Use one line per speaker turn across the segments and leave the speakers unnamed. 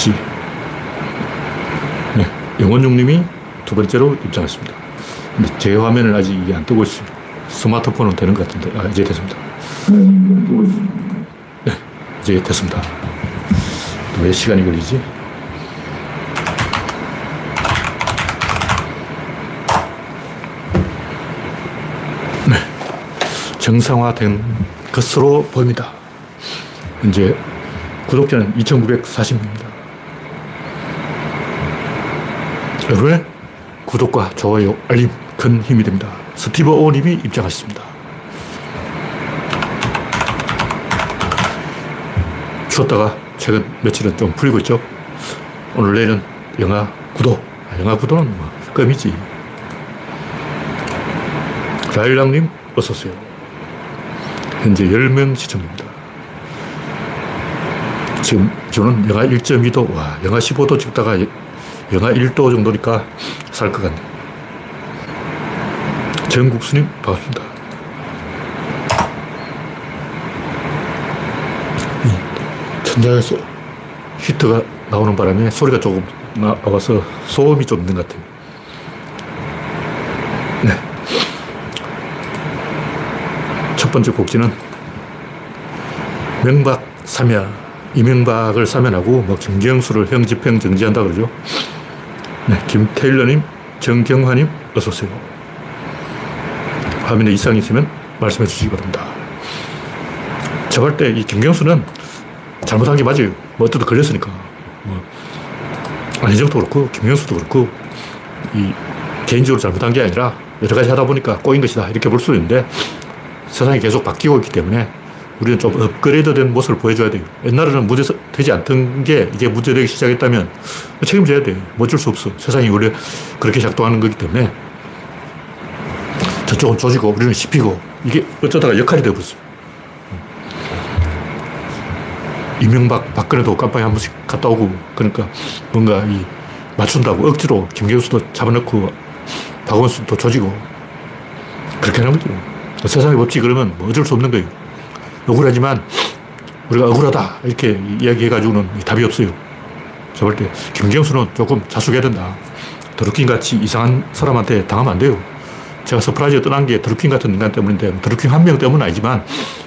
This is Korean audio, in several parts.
역시. 네. 영원중님이 두 번째로 입장했습니다. 근데 제 화면을 아직 이게 안 뜨고 있어요. 스마트폰은 되는 것 같은데, 아, 이제 됐습니다. 네, 이제 됐습니다. 왜 시간이 걸리지? 네, 정상화된 것으로 보입니다. 현재 구독자는 2,940명입니다. 여러분의 구독과 좋아요, 알림 큰 힘이 됩니다. 스티브 오 님이 입장하셨습니다. 추웠다가 최근 며칠은 좀 풀리고 있죠. 오늘 내일은 영하 9도. 아, 영하 9도는 뭐 껌이지. 라일락님 어서오세요. 현재 10명 시청입니다. 지금 저는 영하 1.2도, 와, 영하 15도 찍다가 영하 1도 정도니까 살 것 같네. 정국수님, 반갑습니다. 천장에서 히트가 나오는 바람에 소리가 조금 나와서 소음이 좀 있는 것 같아요. 네. 첫 번째 곡지는 명박 사면, 이명박을 사면하고 뭐 김경수를 형 집행 정지한다 그러죠. 네, 김태일러님, 정경화님, 어서오세요. 화면에 이상이 있으면 말씀해 주시기 바랍니다. 저할 때 이 김경수는 잘못한 게 맞아요. 뭐 어쩌다 걸렸으니까. 뭐, 안희정도 그렇고, 김경수도 그렇고, 이 개인적으로 잘못한 게 아니라 여러 가지 하다 보니까 꼬인 것이다. 이렇게 볼 수 있는데 세상이 계속 바뀌고 있기 때문에 우리는 좀 업그레이드 된 모습을 보여줘야 돼요. 옛날에는 문제되지 않던 게 이게 문제되기 시작했다면 책임져야 돼요. 뭐 어쩔 수 없어. 세상이 원래 그렇게 작동하는 거기 때문에 저쪽은 조지고 우리는 씹히고 이게 어쩌다가 역할이 되어버렸어요. 이명박, 박근혜도 깜빡이 한 번씩 갔다 오고 그러니까 뭔가 이 맞춘다고 억지로 김경수도 잡아넣고 박원순도 조지고 그렇게 하는 거죠. 세상의 법칙 그러면 뭐 어쩔 수 없는 거예요. 억울하지만 우리가 억울하다 이렇게 이야기해가지고는 답이 없어요. 저 볼 때 김경수는 조금 자숙해야 된다. 드루킹 같이 이상한 사람한테 당하면 안 돼요. 제가 서프라이즈에 떠난 게 드루킹 같은 인간 때문인데 드루킹 한 명 때문은 아니지만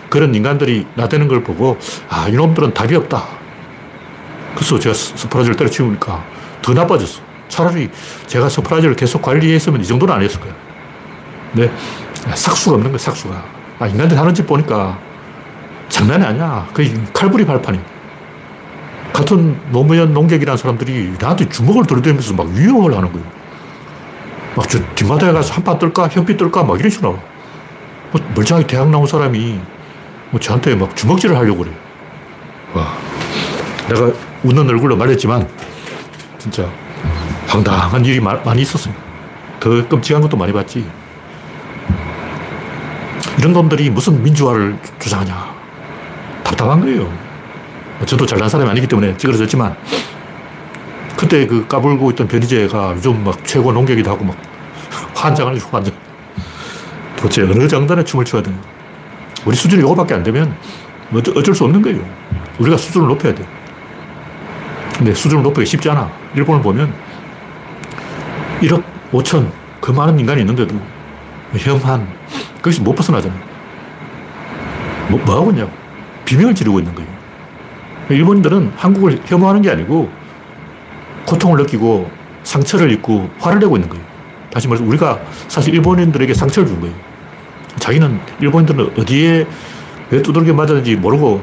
그런 인간들이 나대는 걸 보고 아 이놈들은 답이 없다. 그래서 제가 서프라이즈를 때려치우니까 더 나빠졌어. 차라리 제가 서프라이즈를 계속 관리했으면 이 정도는 안 했을 거야. 근데 싹수가 없는 거야, 싹수가. 아, 인간들 하는 짓 보니까 장난이 아니야. 거의 칼부림할 판이. 같은 노무현 논객이라는 사람들이 나한테 주먹을 들이대면서 막 위협을 하는 거예요. 막 저 뒷마당에 가서 한판 뜰까? 현피 뜰까? 막 이런 식으로. 뭐 멀쩡하게 대학 나온 사람이 뭐 저한테 막 주먹질을 하려고 그래. 와. 내가 웃는 얼굴로 말했지만 진짜 황당한 일이 많이 있었어요. 더 끔찍한 것도 많이 봤지. 이런 놈들이 무슨 민주화를 주장하냐. 답답한 거예요. 저도 잘난 사람이 아니기 때문에 찌그러졌지만, 그때 그 까불고 있던 변희재가 요즘 막 최고 농객이다 하고 막 환장을 해주고 환장. 도대체 어느 장단에 춤을 춰야 되나. 우리 수준이 이거밖에 안 되면 뭐 어쩔 수 없는 거예요. 우리가 수준을 높여야 돼. 근데 수준을 높이기 쉽지 않아. 일본을 보면 1억 5천 그 많은 인간이 있는데도 혐한 그것이 못 벗어나잖아. 뭐, 뭐 하고 있냐고. 비명을 지르고 있는 거예요. 일본인들은 한국을 혐오하는 게 아니고 고통을 느끼고 상처를 입고 화를 내고 있는 거예요. 다시 말해서 우리가 사실 일본인들에게 상처를 준 거예요. 자기는 일본인들은 어디에 왜 두들겨 맞았는지 모르고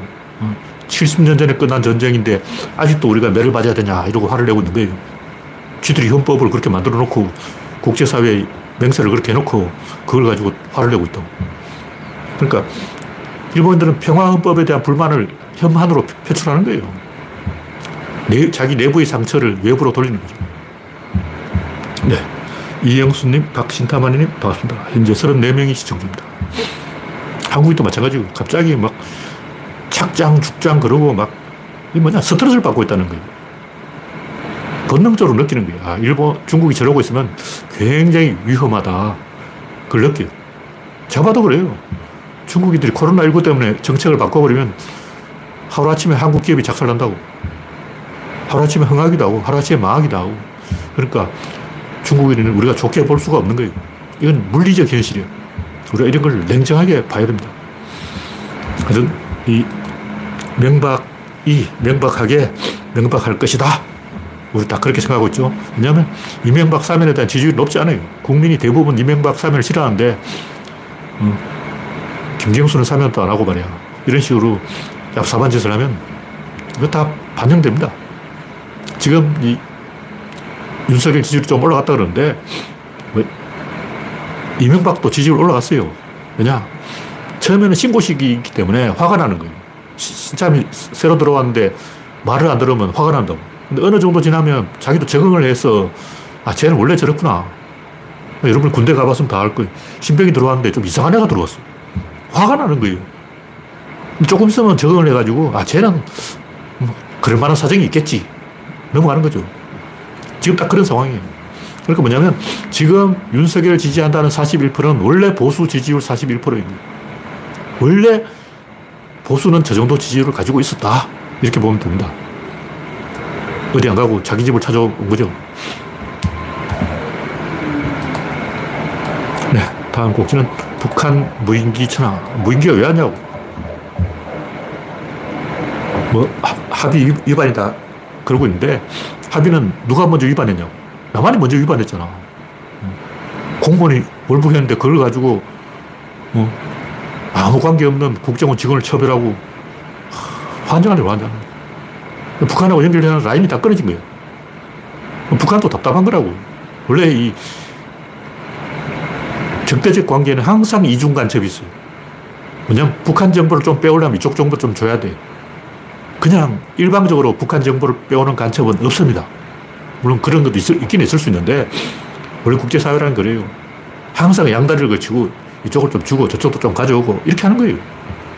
70년 전에 끝난 전쟁인데 아직도 우리가 매를 맞아야 되냐 이러고 화를 내고 있는 거예요. 쥐들이 헌법을 그렇게 만들어 놓고 국제사회에 맹세를 그렇게 해놓고 그걸 가지고 화를 내고 있다고. 그러니까 일본인들은 평화헌법에 대한 불만을 혐한으로 표출하는 거예요. 내, 자기 내부의 상처를 외부로 돌리는 거죠. 네. 이영수님, 박신타마니님, 반갑습니다. 현재 34명이 시청 중입니다. 한국인도 마찬가지고 갑자기 막 착장, 죽장 그러고 막, 이 뭐냐, 스트레스를 받고 있다는 거예요. 본능적으로 느끼는 거예요. 아, 일본, 중국이 저러고 있으면 굉장히 위험하다. 그걸 느껴요. 봐도 그래요. 중국인들이 코로나19 때문에 정책을 바꿔버리면 하루아침에 한국 기업이 작살난다고. 하루아침에 흥하기도 하고 하루아침에 망하기도 하고 그러니까 중국인은 우리가 좋게 볼 수가 없는 거예요. 이건 물리적 현실이에요. 우리가 이런 걸 냉정하게 봐야 됩니다. 하여튼 이 명박이 명박하게 명박할 것이다. 우리 딱 그렇게 생각하고 있죠. 왜냐하면 이명박 사면에 대한 지지율이 높지 않아요. 국민이 대부분 이명박 사면을 싫어하는데 음, 김경수는 사면도 안 하고 말이야. 이런 식으로 얍삽한 짓을 하면 이거 다 반영됩니다. 지금 이 윤석열 지지율이 좀 올라갔다 그러는데 왜 이명박도 지지율 올라갔어요. 왜냐? 처음에는 신고식이기 때문에 화가 나는 거예요. 신참이 새로 들어왔는데 말을 안 들으면 화가 난다고. 근데 어느 정도 지나면 자기도 적응을 해서 아, 쟤는 원래 저렇구나. 여러분 군대 가봤으면 다 알 거예요. 신병이 들어왔는데 좀 이상한 애가 들어왔어. 화가 나는 거예요. 조금 있으면 적응을 해가지고 아, 쟤는 뭐 그럴 만한 사정이 있겠지. 넘어가는 거죠. 지금 딱 그런 상황이에요. 그러니까 뭐냐면 지금 윤석열 지지한다는 41%는 원래 보수 지지율 41%입니다. 원래 보수는 저 정도 지지율을 가지고 있었다. 이렇게 보면 됩니다. 어디 안 가고 자기 집을 찾아온 거죠. 네. 다음 곡지는 북한 무인기 천하. 무인기가 왜 하냐고. 뭐, 합의 위반이다. 그러고 있는데, 합의는 누가 먼저 위반했냐고. 남한이 먼저 위반했잖아. 공무원이 월북했는데 그걸 가지고, 어, 아무 관계 없는 국정원 직원을 처벌하고, 환장하네, 환장. 북한하고 연결되는 라인이 다 끊어진 거예요. 북한도 답답한 거라고. 원래 이 적대적 관계는 항상 이중 간첩이 있어요. 왜냐면 북한 정보를 좀 빼오려면 이쪽 정보 좀 줘야 돼. 그냥 일방적으로 북한 정보를 빼오는 간첩은 없습니다. 물론 그런 것도 있을, 있긴 있을 수 있는데, 원래 국제사회라는 그래요. 항상 양다리를 거치고 이쪽을 좀 주고 저쪽도 좀 가져오고 이렇게 하는 거예요.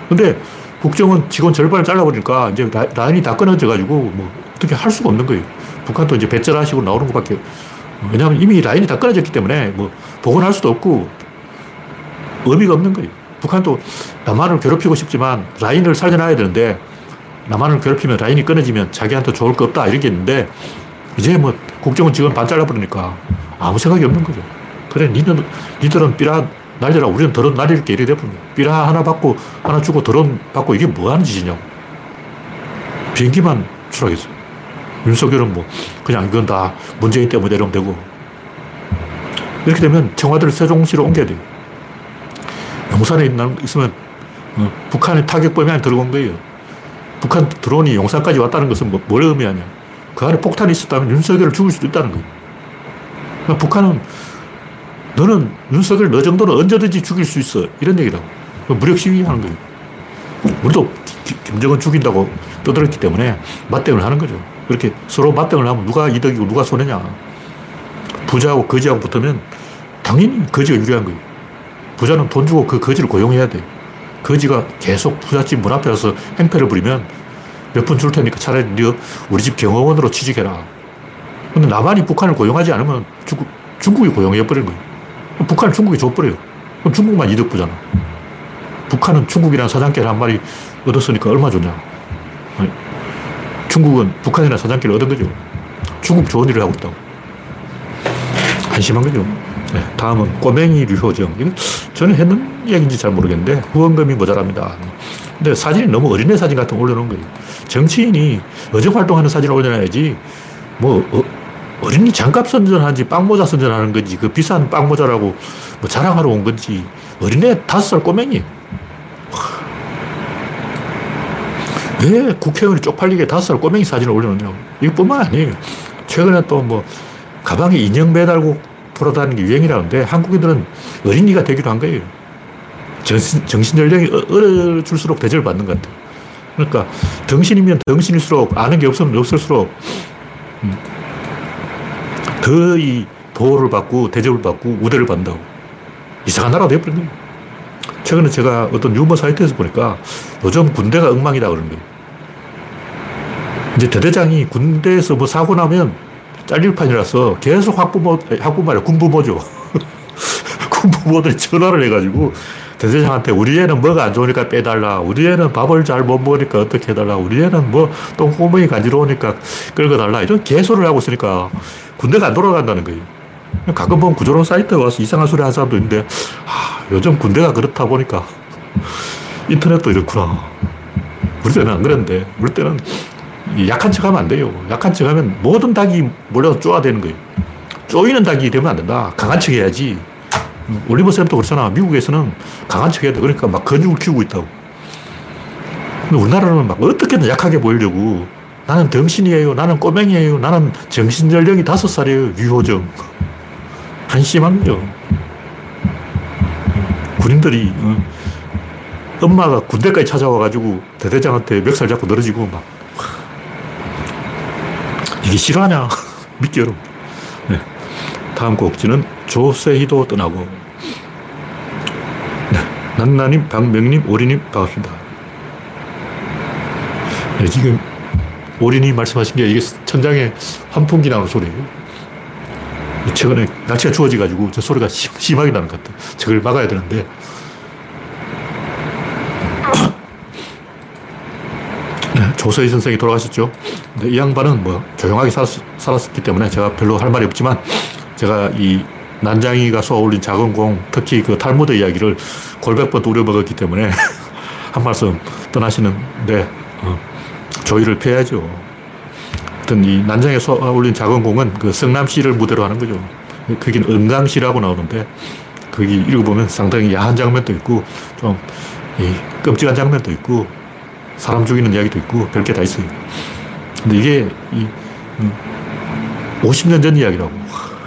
근데 국정원 직원 절반을 잘라버리니까 이제 라인이 다 끊어져가지고 뭐 어떻게 할 수가 없는 거예요. 북한도 이제 배째라식으로 나오는 것밖에. 왜냐하면 이미 라인이 다 끊어졌기 때문에 뭐 복원할 수도 없고 의미가 없는 거예요. 북한도 남한을 괴롭히고 싶지만 라인을 살려놔야 되는데 남한을 괴롭히면 라인이 끊어지면 자기한테 좋을 거 없다 이런 게 있는데 이제 뭐 국정원 직원 반 잘라버리니까 아무 생각이 없는 거죠. 그래, 니들, 니들은 삐라 날려라. 우리는 드론 날릴게. 이렇게 돼버린. 삐라 하나 받고, 하나 주고 드론 받고 이게 뭐 하는 짓이냐고. 비행기만 추락했어. 윤석열은 뭐, 그냥 이건 다 문재인 때문에 내려면 되고. 이렇게 되면 청와대를 세종시로 옮겨야 돼요. 용산에 있으면 어, 북한의 타격범위 안에 들어간 거예요. 북한 드론이 용산까지 왔다는 것은 뭐, 뭘 의미하냐. 그 안에 폭탄이 있었다면 윤석열을 죽일 수도 있다는 거예요. 그러니까 북한은 너는 윤석열 너 정도는 언제든지 죽일 수 있어. 이런 얘기라고. 무력 시위하는 거예요. 우리도 김정은 죽인다고 떠들었기 때문에 맞대응을 하는 거죠. 그렇게 서로 맞대응을 하면 누가 이득이고 누가 손해냐. 부자하고 거지하고 붙으면 당연히 거지가 유리한 거예요. 부자는 돈 주고 그 거지를 고용해야 돼. 거지가 계속 부잣집 문 앞에 와서 행패를 부리면 몇 푼 줄 테니까 차라리 너 우리 집 경호원으로 취직해라. 근데 남한이 북한을 고용하지 않으면 중국, 중국이 고용해버리는 거예요. 북한을 중국이 줘버려요. 그럼 중국만 이득 보잖아. 북한은 중국이라는 사장개를 한 마리 얻었으니까 얼마 좋냐. 아니, 중국은 북한이라는 사장개를 얻은 거죠. 중국 좋은 일을 하고 있다고. 한심한 거죠. 네, 다음은 꼬맹이 류효정. 저는 했는 얘기인지 잘 모르겠는데 후원금이 모자랍니다. 근데 사진이 너무 어린애 사진 같은 거 올려놓은 거예요. 정치인이 어정 활동하는 사진을 올려놔야지 뭐 어, 어린이 장갑 선전하는지 빵모자 선전하는 건지 그 비싼 빵모자라고 뭐 자랑하러 온 건지 어린애 다섯 살 꼬맹이. 왜 국회의원이 쪽팔리게 다섯 살 꼬맹이 사진을 올려놓냐고. 이것뿐만 아니에요. 최근에 또 뭐 가방에 인형 매달고 돌아다니는 게 유행이라는데 한국인들은 어린이가 되기로 한 거예요. 정신, 정신 연령이 어려질수록 대접을 받는 것 같아요. 그러니까 덩신이면 덩신일수록 아는 게 없으면 없을수록 음, 더이 보호를 받고 대접을 받고 우대를 받는다고. 이상한 나라가 되어버린 거예요. 최근에 제가 어떤 유머 사이트에서 보니까 요즘 군대가 엉망이다 그러는 거예요. 이제 대대장이 군대에서 뭐 사고 나면 잘릴 판이라서 계속 학부모, 학부모 말이야, 군부모죠. 부모들이 전화를 해가지고 대대장한테 우리 애는 뭐가 안 좋으니까 빼달라. 우리 애는 밥을 잘 못 먹으니까 어떻게 해달라. 우리 애는 뭐 똥구멍이 간지러우니까 끌어달라. 이런 개소를 하고 있으니까 군대가 안 돌아간다는 거예요. 가끔 보면 구조론 사이트에 와서 이상한 소리 하는 사람도 있는데, 아, 요즘 군대가 그렇다 보니까 인터넷도 이렇구나. 우리 때는 안 그랬는데, 우리 때는 약한 척 하면 안 돼요. 약한 척 하면 모든 닭이 몰려서 쪼아대는 거예요. 쪼이는 닭이 되면 안 된다. 강한 척 해야지. 올리버 쌤도 그렇잖아. 미국에서는 강한 척 해야 돼. 그러니까 막 근육을 키우고 있다고. 근데 우리나라는 막 어떻게든 약하게 보이려고 나는 덩신이에요. 나는 꼬맹이에요. 나는 정신연령이 다섯 살이에요. 유호정. 한심한 거죠. 군인들이 어, 엄마가 군대까지 찾아와가지고 대대장한테 멱살 잡고 늘어지고 막 이게 실화냐? 믿기 어려워. 네. 다음 곡지는 조세희도 떠나고 네. 난나님, 박명님, 오리님 반갑습니다. 네, 지금 오리님 말씀하신 게 이게 천장에 환풍기 나오는 소리예요. 최근에 날씨가 추워져가지고 저 소리가 심 하게 나는 것 같아요. 저걸 막아야 되는데. 네, 조서희 선생이 돌아가셨죠. 근데 이 양반은 뭐 조용하게 살았, 살았 기 때문에 제가 별로 할 말이 없지만 제가 이 난장이가 쏘아올린 작은 공, 특히 그 탈무드 이야기를 골백번 우려먹었기 때문에 한 말씀 떠나시는데 어, 조의를 피해야죠. 하여튼 이 난장에 쏘아올린 작은 공은 그 성남시를 무대로 하는 거죠. 거긴 은강시라고 나오는데 거기 읽어보면 상당히 야한 장면도 있고 좀 끔찍한 장면도 있고 사람 죽이는 이야기도 있고 별게 다 있어요. 근데 이게 이 50년 음, 전 이야기라고.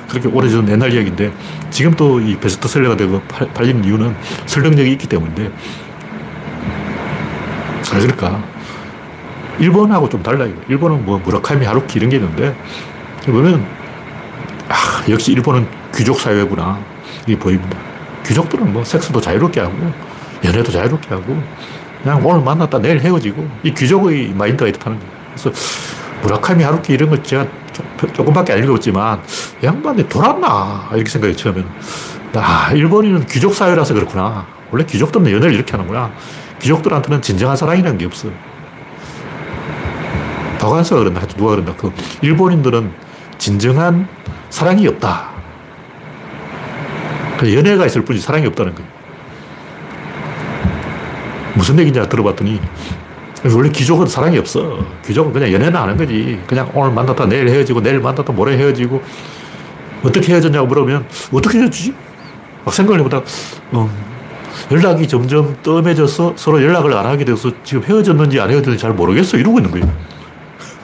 그렇게 오래전 옛날 이야기인데 지금 또 이 베스트 셀러가 되고 팔리는 이유는 설득력이 있기 때문인데 그러니까 일본하고 좀 달라요. 일본은 뭐 무라카미 하루키 이런 게 있는데 보면 아, 역시 일본은 귀족 사회구나 이게 보입니다. 귀족들은 뭐 섹스도 자유롭게 하고 연애도 자유롭게 하고 그냥 오늘 만났다 내일 헤어지고. 이 귀족의 마인드가 이렇다는 거예요. 그래서 무라카미 하루키 이런 거 제가 조금밖에 안 읽었지만 양반이 돌았나? 이렇게 생각해 처음에는. 아 일본인은 귀족 사회라서 그렇구나. 원래 귀족들은 연애를 이렇게 하는구나. 귀족들한테는 진정한 사랑이라는 게 없어. 박완서가 그런다. 하여튼 누가 그런다. 그 일본인들은 진정한 사랑이 없다. 연애가 있을 뿐이지 사랑이 없다는 거예요 무슨 얘기인지 들어봤더니 원래 귀족은 사랑이 없어. 귀족은 그냥 연애는 하는 거지. 그냥 오늘 만났다 내일 헤어지고 내일 만났다 모레 헤어지고 어떻게 헤어졌냐고 물으면 어떻게 헤어지지? 막 생각을 해보다 음, 연락이 점점 뜸해져서 서로 연락을 안 하게 돼서 지금 헤어졌는지 안 헤어졌는지 잘 모르겠어 이러고 있는 거예요.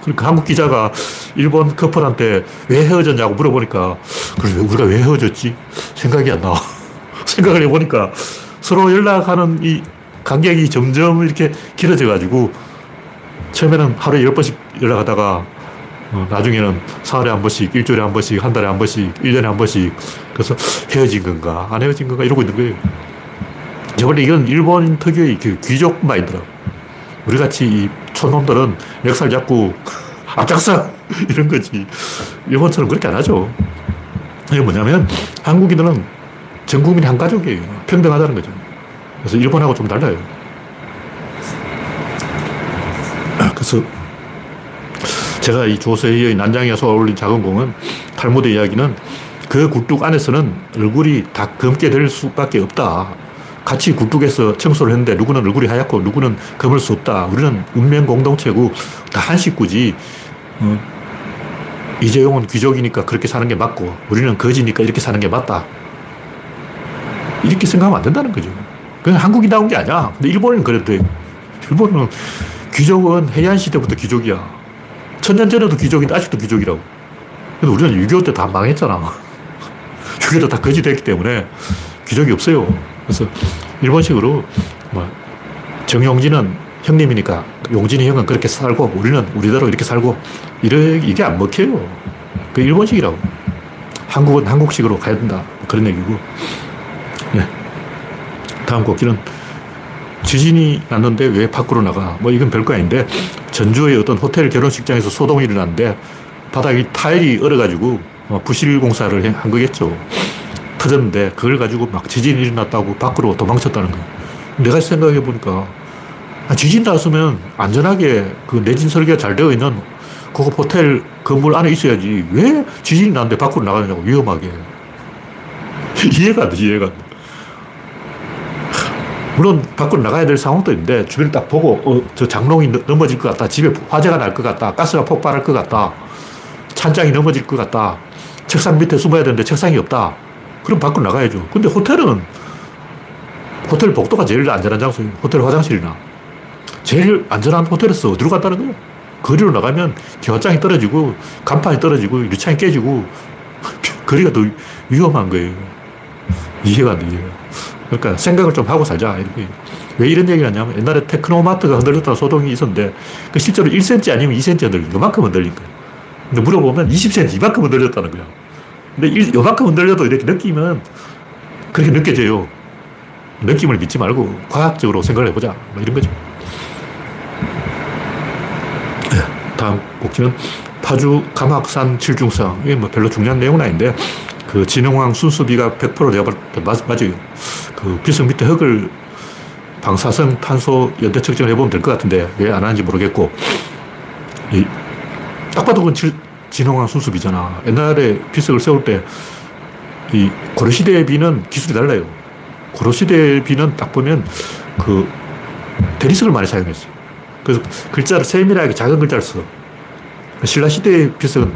그러니까 한국 기자가 일본 커플한테 왜 헤어졌냐고 물어보니까 그래 우리가 왜 헤어졌지? 생각이 안 나와. 생각을 해보니까 서로 연락하는 이 간격이 점점 이렇게 길어져 가지고 처음에는 하루에 열 번씩 연락하다가 어, 나중에는 사흘에 한 번씩, 일주일에 한 번씩, 한 달에 한 번씩, 1년에 한 번씩. 그래서 헤어진 건가, 안 헤어진 건가 이러고 있는 거예요. 원래 이건 일본 특유의 그 귀족 마인드라고. 우리 같이 이 촌놈들은 멱살 잡고 앞장서! 이런 거지. 일본처럼 그렇게 안 하죠. 이게 뭐냐면 한국인들은 전 국민이 한 가족이에요. 평등하다는 거죠. 그래서 일본하고 좀 달라요. 그래서 제가 이 조세희의 난장에서 어울린 작은 공은 탈무드 이야기는 그 굴뚝 안에서는 얼굴이 다 검게 될 수밖에 없다. 같이 굴뚝에서 청소를 했는데 누구는 얼굴이 하얗고 누구는 검을 수 없다. 우리는 운명 공동체고 다 한 식구지. 어. 이재용은 귀족이니까 그렇게 사는 게 맞고 우리는 거지니까 이렇게 사는 게 맞다. 이렇게 생각하면 안 된다는 거죠. 그냥 한국이 나온 게 아니야. 근데 일본은 그래도 일본은 귀족은 해안 시대부터 귀족이야. 천년 전에도 귀족인데 아직도 귀족이라고. 근데 우리는 6.25 때 다 망했잖아. 6.25 때 다 거지 됐기 때문에 귀족이 없어요. 그래서 일본식으로 뭐 정용진은 형님이니까 용진이 형은 그렇게 살고 우리는 우리대로 이렇게 살고 이래, 이게 안 먹혀요. 그 일본식이라고. 한국은 한국식으로 가야 된다. 그런 얘기고. 네. 다음 곡기는 지진이 났는데 왜 밖으로 나가? 뭐 이건 별거 아닌데 전주의 어떤 호텔 결혼식장에서 소동이 일어났는데 바닥이 타일이 얼어가지고 부실 공사를 한 거겠죠. 터졌는데 그걸 가지고 막 지진이 일어났다고 밖으로 도망쳤다는 거예요. 내가 생각해 보니까 아, 지진 났으면 안전하게 그 내진 설계가 잘 되어 있는 그거 호텔 건물 안에 있어야지 왜 지진이 났는데 밖으로 나가느냐고 위험하게 이해가 안 돼, 이해가 안 돼. 물론 밖으로 나가야 될 상황도 있는데 주변을 딱 보고 어, 저 장롱이 넘어질 것 같다. 집에 화재가 날 것 같다. 가스가 폭발할 것 같다. 찬장이 넘어질 것 같다. 책상 밑에 숨어야 되는데 책상이 없다. 그럼 밖으로 나가야죠. 근데 호텔은 호텔 복도가 제일 안전한 장소예요. 호텔 화장실이나. 제일 안전한 호텔에서 어디로 갔다는 거예요? 거리로 나가면 기와장이 떨어지고 간판이 떨어지고 유창이 깨지고 거리가 더 위험한 거예요. 이해가 안 돼요. 그러니까 생각을 좀 하고 살자. 이렇게. 왜 이런 얘기를 하냐면 옛날에 테크노마트가 흔들렸다는 소동이 있었는데 그 실제로 1cm 아니면 2cm 흔들린 요만큼 흔들린 거예요. 근데 물어보면 20cm 이만큼 흔들렸다는 거야. 근데 일, 요만큼 흔들려도 이렇게 느끼면 그렇게 느껴져요. 느낌을 믿지 말고 과학적으로 생각을 해보자. 뭐 이런 거죠. 네, 다음 곡지는 파주 감악산 칠중성. 이게 뭐 별로 중요한 내용은 아닌데 그 진흥황 순수비가 100% 내가 볼때 맞아요. 그 비석 밑에 흙을 방사성 탄소 연대 측정을 해보면 될 것 같은데 왜 안 하는지 모르겠고 이, 딱 봐도 그건 진흥황 순수비잖아. 옛날에 비석을 세울 때 이 고려시대에 비는 기술이 달라요. 고려시대에 비는 딱 보면 그 대리석을 많이 사용했어요. 그래서 글자를 세밀하게 작은 글자를 써. 신라시대의 비석은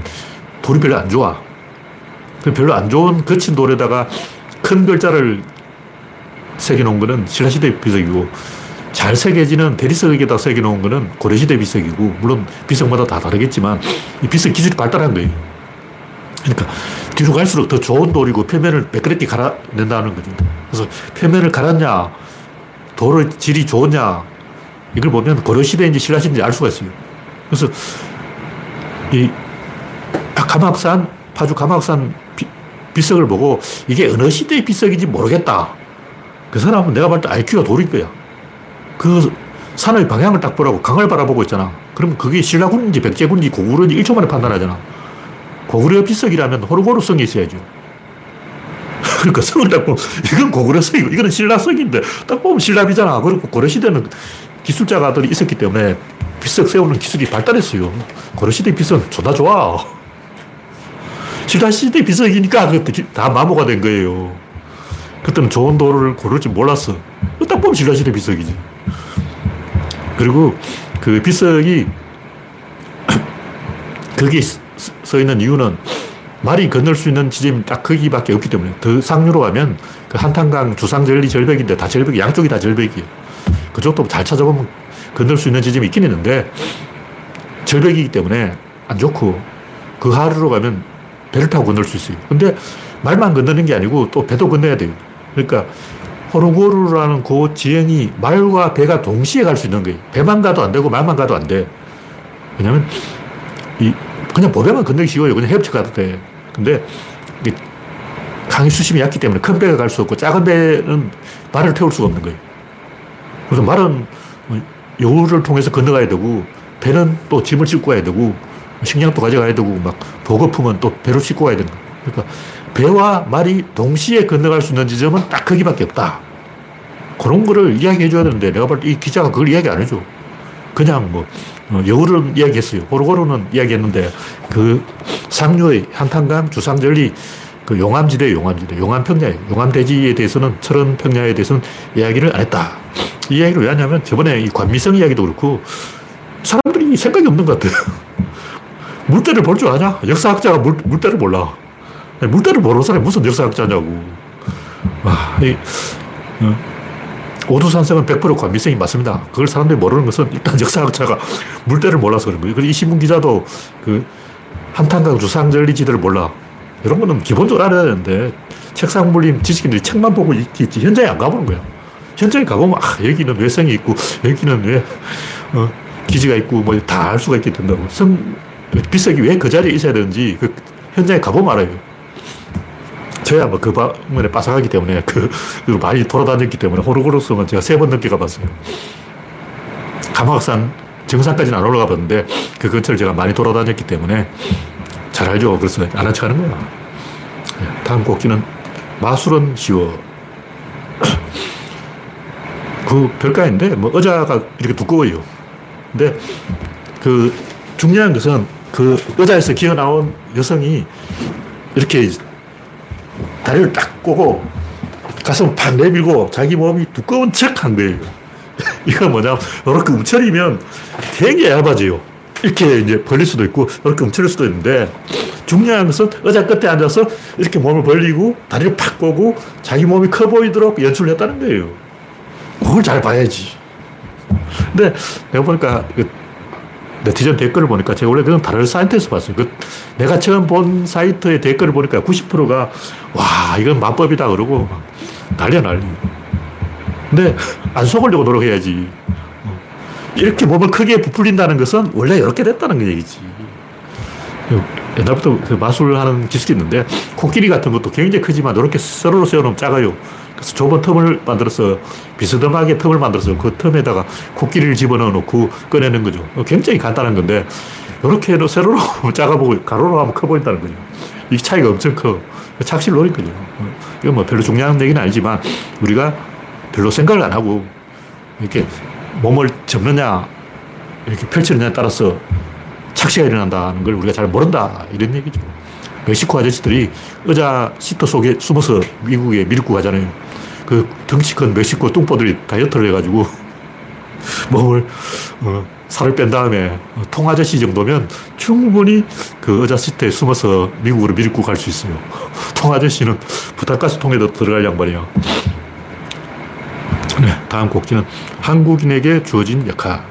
돌이 별로 안 좋아. 별로 안 좋은 거친 돌에다가 큰 글자를 새겨놓은 거는 신라시대 비석이고 잘 새겨지는 대리석에다 새겨놓은 거는 고려시대 비석이고 물론 비석마다 다 다르겠지만 이 비석 기술이 발달한 거예요. 그러니까 뒤로 갈수록 더 좋은 돌이고 표면을 매끄럽게 갈아낸다는 거죠. 그래서 표면을 갈았냐, 돌의 질이 좋냐 이걸 보면 고려시대인지 신라시대인지 알 수가 있어요. 그래서 이 감악산, 파주 감악산 비석을 보고 이게 어느 시대의 비석인지 모르겠다. 그 사람은 내가 볼때 IQ가 돌인 거야. 그 산의 방향을 딱 보라고 강을 바라보고 있잖아. 그럼 그게 신라군인지 백제군인지 고구려인지 1초 만에 판단하잖아. 고구려 비석이라면 호르고르성이 있어야죠. 그러니까 성을 딱 보면 이건 고구려성이고 이거는 신라성인데 딱 보면 신라비잖아. 그리고 고려시대는 기술자가들이 있었기 때문에 비석 세우는 기술이 발달했어요. 고려시대 비석은 존나 좋아. 신라시대 비석이니까 다 마모가 된 거예요. 그때는 좋은 돌을 고를 줄 몰랐어. 딱 보면 신라시대 비석이지. 그리고 그 비석이 거기 써 있는 이유는 말이 건널 수 있는 지점이 딱 거기밖에 없기 때문에 더 상류로 가면 그 한탄강 주상절리 절벽인데 다 절벽이 양쪽이 다 절벽이에요. 그쪽도 잘 찾아보면 건널 수 있는 지점이 있긴 있는데 절벽이기 때문에 안 좋고 그 하루로 가면 배를 타고 건널 수 있어요. 근데 말만 건너는 게 아니고 또 배도 건너야 돼요. 그러니까 호르고르라는 그 지형이 말과 배가 동시에 갈 수 있는 거예요. 배만 가도 안 되고 말만 가도 안 돼. 왜냐면 이 그냥 보배만 건너기 쉬워요. 그냥 헤엄쳐 가도 돼. 근데 강의 수심이 얕기 때문에 큰 배가 갈 수 없고 작은 배는 말을 태울 수가 없는 거예요. 그래서 말은 여우를 통해서 건너가야 되고 배는 또 짐을 싣고 가야 되고 식량도 가져가야 되고 막 보급품은 또 배로 싣고 가야 거예요. 그러니까 배와 말이 동시에 건너갈 수 있는 지점은 딱 거기밖에 없다. 그런 거를 이야기해 줘야 되는데 내가 볼 때 이 기자가 그걸 이야기 안 해줘. 그냥 뭐 어, 여우는 이야기했어요. 호르고르는 이야기했는데 그 상류의 한탄강, 주상절리 그 용암지대, 용암지대, 용암평야에 용암대지에 대해서는 철원 평야에 대해서는 이야기를 안 했다. 이 이야기를 왜 하냐면 저번에 이 관미성 이야기도 그렇고 사람들이 생각이 없는 것 같아요. 물때를 볼 줄 아냐? 역사학자가 물, 물때를 몰라. 물때를 모르는 사람이 무슨 역사학자냐고. 와, 이, 어, 오두산성은 100% 관미성이 맞습니다. 그걸 사람들이 모르는 것은 일단 역사학자가 물때를 몰라서 그런 거예요. 그리고 이 신문 기자도 그 한탄강 주상절리지대를 몰라. 이런 거는 기본적으로 알아야 되는데 책상 물림 지식인들이 책만 보고 있겠지. 현장에 안 가보는 거야. 현장에 가보면 아, 여기는 왜 성이 있고 여기는 왜 어, 기지가 있고 뭐 다 알 수가 있게 된다고. 성, 비석이 왜 그 자리에 있어야 되는지 그 현장에 가보면 알아요. 저야 뭐 그 방면에 빠삭하기 때문에 그, 많이 돌아다녔기 때문에 호르고르성은 제가 세 번 넘게 가봤어요. 감악산 정상까지는 안 올라가 봤는데 그 근처를 제가 많이 돌아다녔기 때문에 잘 알죠. 그래서 아는 척 하는 거야. 네, 다음 곡기는 마술은 쉬워. 그 별가인데, 뭐, 의자가 이렇게 두꺼워요. 근데 그 중요한 것은 그 의자에서 기어 나온 여성이 이렇게 다리를 딱 꼬고 가슴을 팍 내밀고 자기 몸이 두꺼운 척 한 거예요. 이거 뭐냐, 이렇게 움츠리면 굉장히 얇아져요. 이렇게 이제 벌릴 수도 있고, 이렇게 움츠릴 수도 있는데, 중요한 것은 의자 끝에 앉아서 이렇게 몸을 벌리고, 다리를 팍 꼬고, 자기 몸이 커 보이도록 연출을 했다는 거예요. 그걸 잘 봐야지. 근데 내가 보니까 그 네티즌 댓글을 보니까 제가 원래 그건 다른 사이트에서 봤어요. 그 내가 처음 본 사이트의 댓글을 보니까 90%가 와, 이건 마법이다 그러고 난리야 난리. 근데 안 속으려고 노력해야지. 이렇게 몸을 크게 부풀린다는 것은 원래 이렇게 됐다는 얘기지. 옛날부터 그 마술하는 기술이 있는데 코끼리 같은 것도 굉장히 크지만 이렇게 세로로 세워놓으면 작아요. 그래서 좁은 틈을 만들어서 비스듬하게 틈을 만들어서 그 틈에다가 코끼리를 집어넣어 놓고 꺼내는 거죠. 굉장히 간단한 건데 이렇게 세로로 작아 보고 가로로 하면 커 보인다는 거죠. 이 차이가 엄청 커. 착실 노린 거죠. 이건 뭐 별로 중요한 얘기는 아니지만 우리가 별로 생각을 안 하고 이렇게 몸을 접느냐 이렇게 펼치느냐에 따라서 착시가 일어난다는 걸 우리가 잘 모른다 이런 얘기죠. 멕시코 아저씨들이 의자 시트 속에 숨어서 미국에 밀고 가잖아요. 그 덩치 큰 멕시코 뚱보들이 다이어트를 해가지고 몸을 어, 살을 뺀 다음에 통아저씨 정도면 충분히 그 의자 시트에 숨어서 미국으로 밀고 갈 수 있어요. 통아저씨는 부탄가스 통에도 들어갈 양반이야. 네, 다음 곡지는 한국인에게 주어진 역할.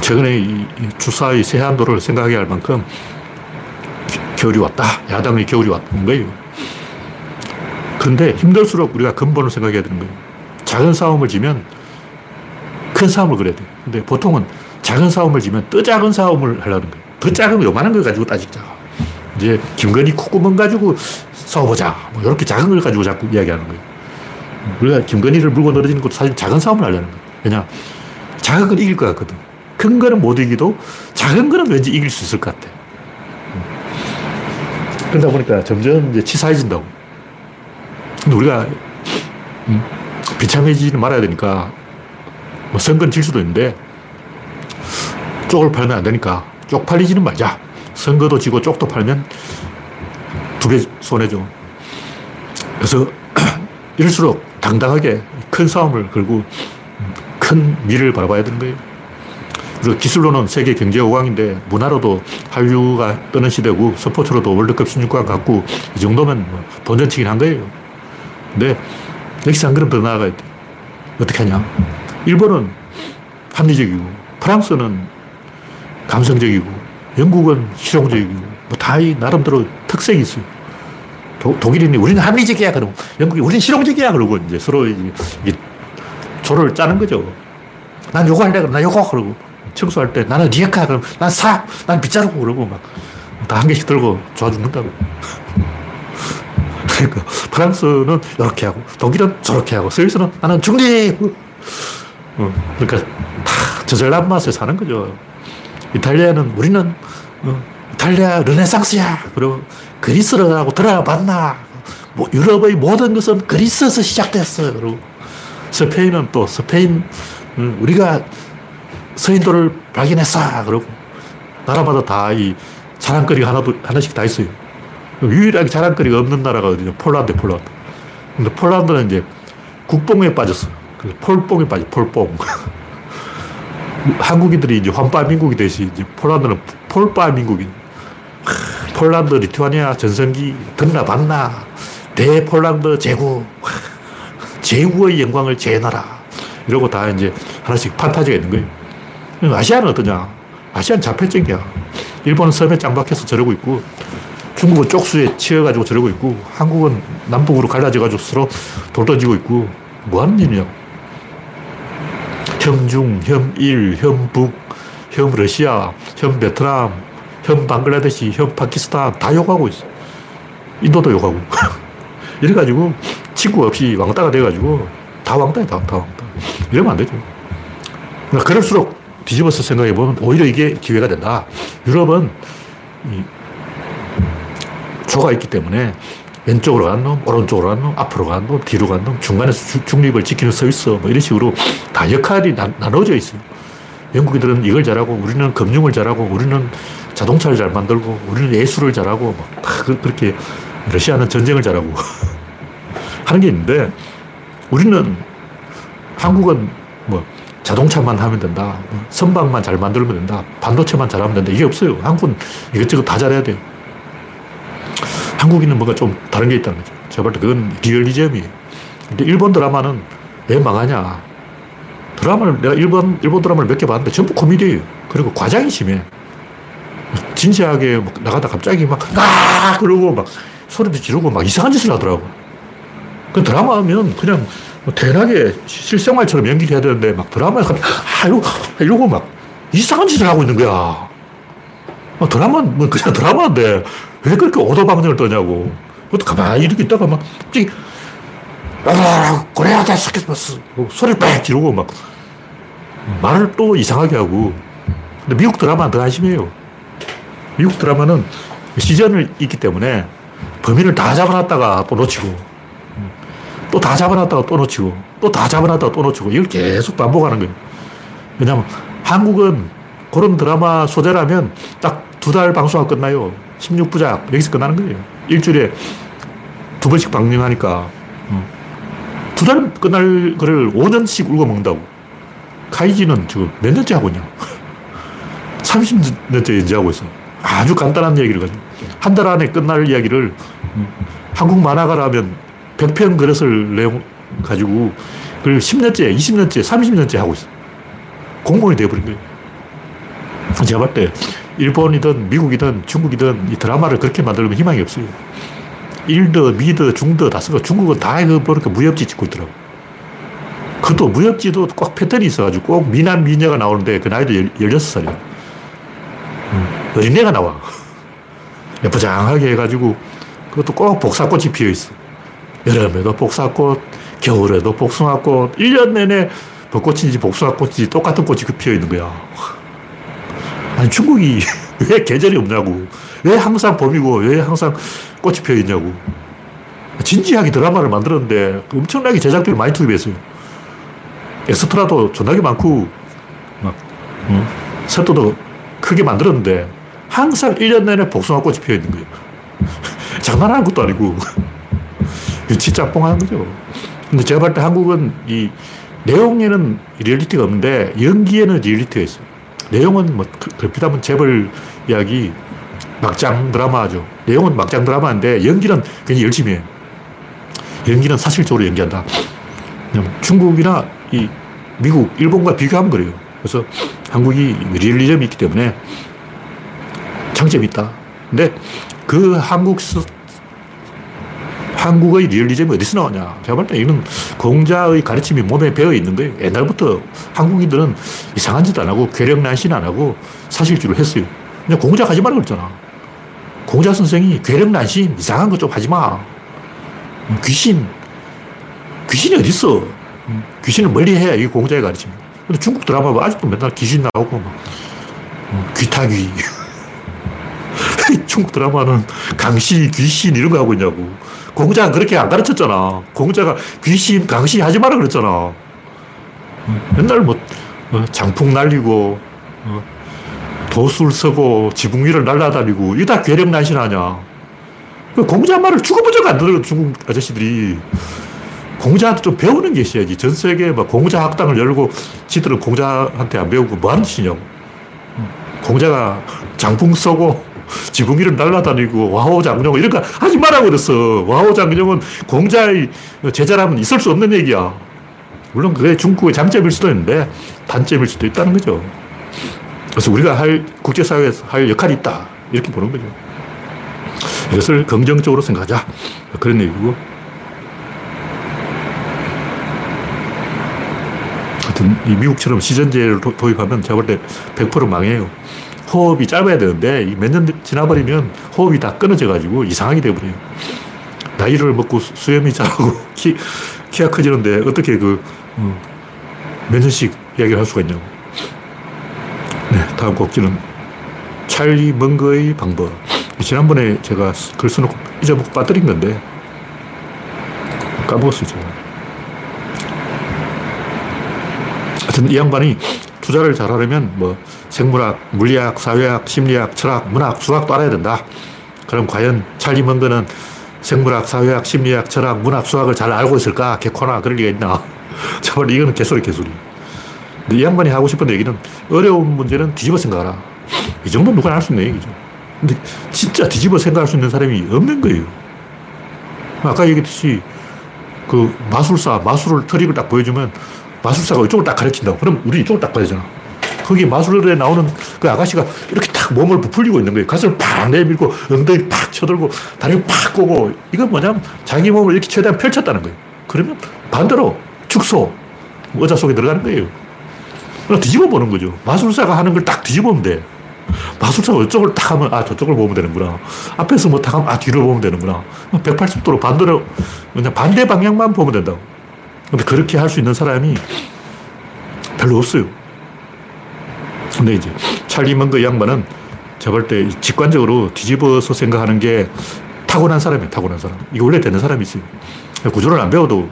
최근에 이, 주사의 세한도를 생각하게 할 만큼 겨울이 왔다. 야당의 겨울이 왔는 거예요. 그런데 힘들수록 우리가 근본을 생각해야 되는 거예요. 작은 싸움을 지면 큰 싸움을 그려야 돼. 근데 보통은 작은 싸움을 지면 더 작은 싸움을 하려는 거예요. 더 작은 요만한 걸 가지고 따지자. 이제 김건희 콧구멍 가지고 싸워보자. 뭐 이렇게 작은 걸 가지고 자꾸 이야기하는 거예요. 우리가 김건희를 물고 늘어지는 것도 사실 작은 싸움을 하려는 거예요. 왜냐? 작은 건 이길 것 같거든. 큰 거는 못 이기도 작은 거는 왠지 이길 수 있을 것 같아. 그러다 보니까 점점 이제 치사해진다고. 근데 우리가 음, 비참해지는 말아야 되니까 뭐 선거는 질 수도 있는데 쪽을 팔면 안 되니까 쪽 팔리지는 말자. 선거도 지고 쪽도 팔면 두 배 손해죠. 그래서 이럴수록 당당하게 큰 싸움을 걸고 큰 미래를 바라봐야 되는 거예요. 그리고 기술로는 세계 경제 5강인데 문화로도 한류가 뜨는 시대고 스포츠로도 월드컵 16강 갖고 이 정도면 뭐 본전치긴 한 거예요. 근데 여기서 한 걸음 더 나아가야 돼. 어떻게 하냐. 일본은 합리적이고 프랑스는 감성적이고 영국은 실용적이고 뭐다 나름대로 특색이 있어요. 도, 독일인이 우리는 합리적이야 그러고 영국이 우리는 실용적이야 그러고 이제 서로 이제 조를 짜는 거죠. 난 요거 할래 그럼 나 요거 그러고 청소할 때 나는 리에카 그럼 난 사, 난 빗자루고 그러고 막 다 한 개씩 들고 좋아 죽는다고. 그러니까 프랑스는 이렇게 하고 독일은 저렇게 하고 스위스는 나는 중립. 어, 그러니까 다 저절난 맛에 사는 거죠. 이탈리아는 우리는 어, 이탈리아 르네상스야. 그리고 그리스라고 들어봤나. 뭐 유럽의 모든 것은 그리스에서 시작됐어. 그리고 스페인은 또 스페인 어, 우리가 서인도를 발견했어. 그러고 나라마다 다 이 자랑거리가 하나도, 하나씩 다 있어요. 유일하게 자랑거리가 없는 나라가 어디냐? 폴란드, 폴란드. 근데 폴란드는 이제 국뽕에 빠졌어. 폴뽕에 빠져, 폴뽕. 한국인들이 이제 환빠 민국이 되시, 이제 폴란드는 폴빠 민국이. 폴란드, 리투아니아, 전성기, 듣나 봤나. 대폴란드 제국. 제국의 영광을 재나라. 이러고 다 이제 하나씩 판타지가 있는 거예요. 아시아는 어떠냐? 아시아는 자폐적이야. 일본은 섬에 짱박혀서 저러고 있고, 중국은 쪽수에 치여가지고 저러고 있고, 한국은 남북으로 갈라져가지고 서로 돌 던지고 있고, 뭐 하는 일이냐? 혐중, 혐일, 혐북, 혐러시아, 혐베트남, 혐방글라데시, 혐파키스탄 다 욕하고 있어. 인도도 욕하고. 이래가지고 친구 없이 왕따가 돼가지고 다 왕따야, 다, 다 왕따. 이러면 안 되죠. 그러니까 그럴수록 뒤집어서 생각해 보면 오히려 이게 기회가 된다. 유럽은 조가 있기 때문에 왼쪽으로 간 놈, 오른쪽으로 간 놈, 앞으로 간 놈, 뒤로 간 놈, 중간에서 중립을 지키는 서 있어. 뭐 이런 식으로 다 역할이 나, 나눠져 있어요. 영국인들은 이걸 잘하고, 우리는 금융을 잘하고, 우리는 자동차를 잘 만들고, 우리는 예술을 잘하고, 막 그, 그렇게 러시아는 전쟁을 잘하고 하는 게 있는데, 우리는 한국은 뭐 자동차만 하면 된다. 뭐 선박만 잘 만들면 된다. 반도체만 잘하면 된다. 이게 없어요. 한국은 이것저것 다 잘해야 돼요. 한국인은 뭔가 좀 다른 게 있다는 거죠. 제가 볼 때 그건 리얼리즘이에요. 근데 일본 드라마는 왜 망하냐. 드라마를, 내가 일본, 일본 드라마를 몇 개 봤는데 전부 코미디예요. 그리고 과장이 심해. 진지하게 나가다 갑자기 막, 아! 그러고 막 소리도 지르고 막 이상한 짓을 하더라고. 그 드라마면 그냥 뭐 대낮에 실생활처럼 연기를 해야 되는데 막 드라마에 가면 아, 이러고, 이러고 막 이상한 짓을 하고 있는 거야. 뭐 드라마, 뭐 그냥 드라마인데 왜 그렇게 오도방정을 떠냐고. 그것도 가만히 이렇게 있다가 막 갑자기 고래하다 스케스버스 소리를 빽 지르고 막 말을 또 이상하게 하고 근데 미국 드라마는 더 안심해요. 미국 드라마는 시전을 있기 때문에 범인을 다 잡아놨다가 또 놓치고 또 다 잡아놨다가 또 놓치고 또 다 잡아놨다가 또 놓치고 이걸 계속 반복하는 거예요. 왜냐하면 한국은 그런 드라마 소재라면 딱 두 달 방송하고 끝나요. 16부작 여기서 끝나는 거예요. 일주일에 두 번씩 방영하니까 두 달 끝날 거를 5년씩 울고 먹는다고. 카이지는 지금 몇 년째 하고 있냐. 30년째 연재하고 있어. 아주 간단한 얘기를 가지고. 한 달 안에 끝날 이야기를 한국 만화가라면 100편 그릇을 내용 가지고 그걸 10년째, 20년째, 30년째 하고 있어. 공무원이 돼버린 거예요. 제가 볼때 일본이든 미국이든 중국이든 이 드라마를 그렇게 만들면 희망이 없어요. 일더, 미더, 중더 다 쓰고 중국은 다 이거 보니까 무협지 찍고 있더라고. 그것도 무협지도 꼭 패턴이 있어가지고 꼭 미남, 미녀가 나오는데 그 나이도 16살이야. 음, 어린애가 나와. 예쁘장하게 해가지고 그것도 꼭 복사꽃이 피어 있어. 여름에도 복사꽃, 겨울에도 복숭아꽃, 1년 내내 벚꽃인지 복숭아꽃인지 똑같은 꽃이 피어 있는 거야. 아니, 중국이 왜 계절이 없냐고. 왜 항상 봄이고, 왜 항상 꽃이 피어 있냐고. 진지하게 드라마를 만들었는데 엄청나게 제작비를 많이 투입했어요. 엑스트라도 존나게 많고, 막, 응? 세도도 크게 만들었는데 항상 1년 내내 복숭아 꽃이 피어 있는 거예요. 장난하는 것도 아니고. 진짜 뽕하는 거죠. 근데 제가 볼 때 한국은 이 내용에는 리얼리티가 없는데 연기에는 리얼리티가 있어요. 내용은 뭐 그렇다면 재벌 이야기 막장 드라마죠. 내용은 막장 드라마인데 연기는 굉장히 열심히 해요. 연기는 사실적으로 연기한다. 중국이나 이 미국, 일본과 비교하면 그래요. 그래서 한국이 리얼리즘이 있기 때문에 장점이 있다. 근데 그 한국 한국의 리얼리즘이 어디서 나오냐. 제가 볼 때 이건 공자의 가르침이 몸에 배어 있는 거예요. 옛날부터 한국인들은 이상한 짓 안 하고 괴력난신 안 하고 사실주의를 했어요. 근데 공자 하지 말라고 그랬잖아. 공자 선생이 괴력난신 이상한 거 좀 하지 마. 음, 귀신. 귀신이 어딨어. 음, 귀신을 멀리 해야 이게 공자의 가르침. 근데 중국 드라마 뭐 아직도 맨날 귀신 나오고 막 음, 귀타귀. 중국 드라마는 강시, 귀신 이런 거 하고 있냐고. 공자가 그렇게 안 가르쳤잖아. 공자가 귀신, 강시 하지 마라 그랬잖아. 맨날 뭐, 어, 장풍 날리고, 어, 도술 서고, 지붕 위를 날아다니고, 이게 다 괴력난신 아냐. 그 공자 말을 죽어본 적 안 들어, 중국 아저씨들이. 공자한테 좀 배우는 게 있어야지. 전 세계에 막 공자 학당을 열고, 지들은 공자한테 안 배우고 뭐 하는 짓이냐고. 공자가 장풍 쏘고, 지붕 위를 날아다니고 와호 장룡 이런 거 하지 말라고 그랬어. 와호 장룡은 공자의 제자라면 있을 수 없는 얘기야. 물론 그게 중국의 장점일 수도 있는데 단점일 수도 있다는 거죠. 그래서 우리가 할 국제사회에서 할 역할이 있다. 이렇게 보는 거죠. 이것을 긍정적으로 생각하자. 그런 얘기고. 하여튼 이 미국처럼 시전제를 도입하면 제가 볼 때 100% 망해요. 호흡이 짧아야 되는데 몇 년 지나버리면 호흡이 다 끊어져가지고 이상하게 돼버려요. 나이를 먹고 수염이 자라고 키, 키가 커지는데 어떻게 그, 음, 몇 년씩 이야기를 할 수가 있냐고. 네, 다음 곡지는 찰리 먼거의 방법. 지난번에 제가 글 써놓고 잊어먹고 빠뜨린 건데, 까먹었어요, 제가. 하여튼 이 양반이 투자를 잘하려면 뭐 생물학, 물리학, 사회학, 심리학, 철학, 문학, 수학도 알아야 된다. 그럼 과연 찰리 먼거는 생물학, 사회학, 심리학, 철학, 문학, 수학을 잘 알고 있을까? 개코나 그럴 리가 있나? 정말 이거는 개소리, 개소리. 이 양반이 하고 싶은 얘기는 어려운 문제는 뒤집어 생각하라. 이 정도 누구나 할 수 있는 얘기죠. 근데 진짜 뒤집어 생각할 수 있는 사람이 없는 거예요. 아까 얘기했듯이 그 마술사, 마술을 트릭을 딱 보여주면 마술사가 이쪽을 딱 가르친다고. 그럼 우리 이쪽을 딱 봐야 되잖아. 거기 마술에 나오는 그 아가씨가 이렇게 딱 몸을 부풀리고 있는 거예요. 가슴을 팍 내밀고 엉덩이 팍 쳐들고 다리를 팍 꼬고 이건 뭐냐면 자기 몸을 이렇게 최대한 펼쳤다는 거예요. 그러면 반대로 축소, 의자 속에 들어가는 거예요. 뒤집어 보는 거죠. 마술사가 하는 걸 딱 뒤집으면 돼. 마술사가 이쪽을 딱 하면, 아, 저쪽을 보면 되는구나. 앞에서 뭐 딱 하면, 아, 뒤를 보면 되는구나. 180도로 반대로, 그냥 반대 방향만 보면 된다고. 근데 그렇게 할 수 있는 사람이 별로 없어요. 근데 이제 찰리 먼거 양반은 제가 볼 때 직관적으로 뒤집어서 생각하는 게 타고난 사람이에요, 타고난 사람. 이게 원래 되는 사람이 있어요. 구조를 안 배워도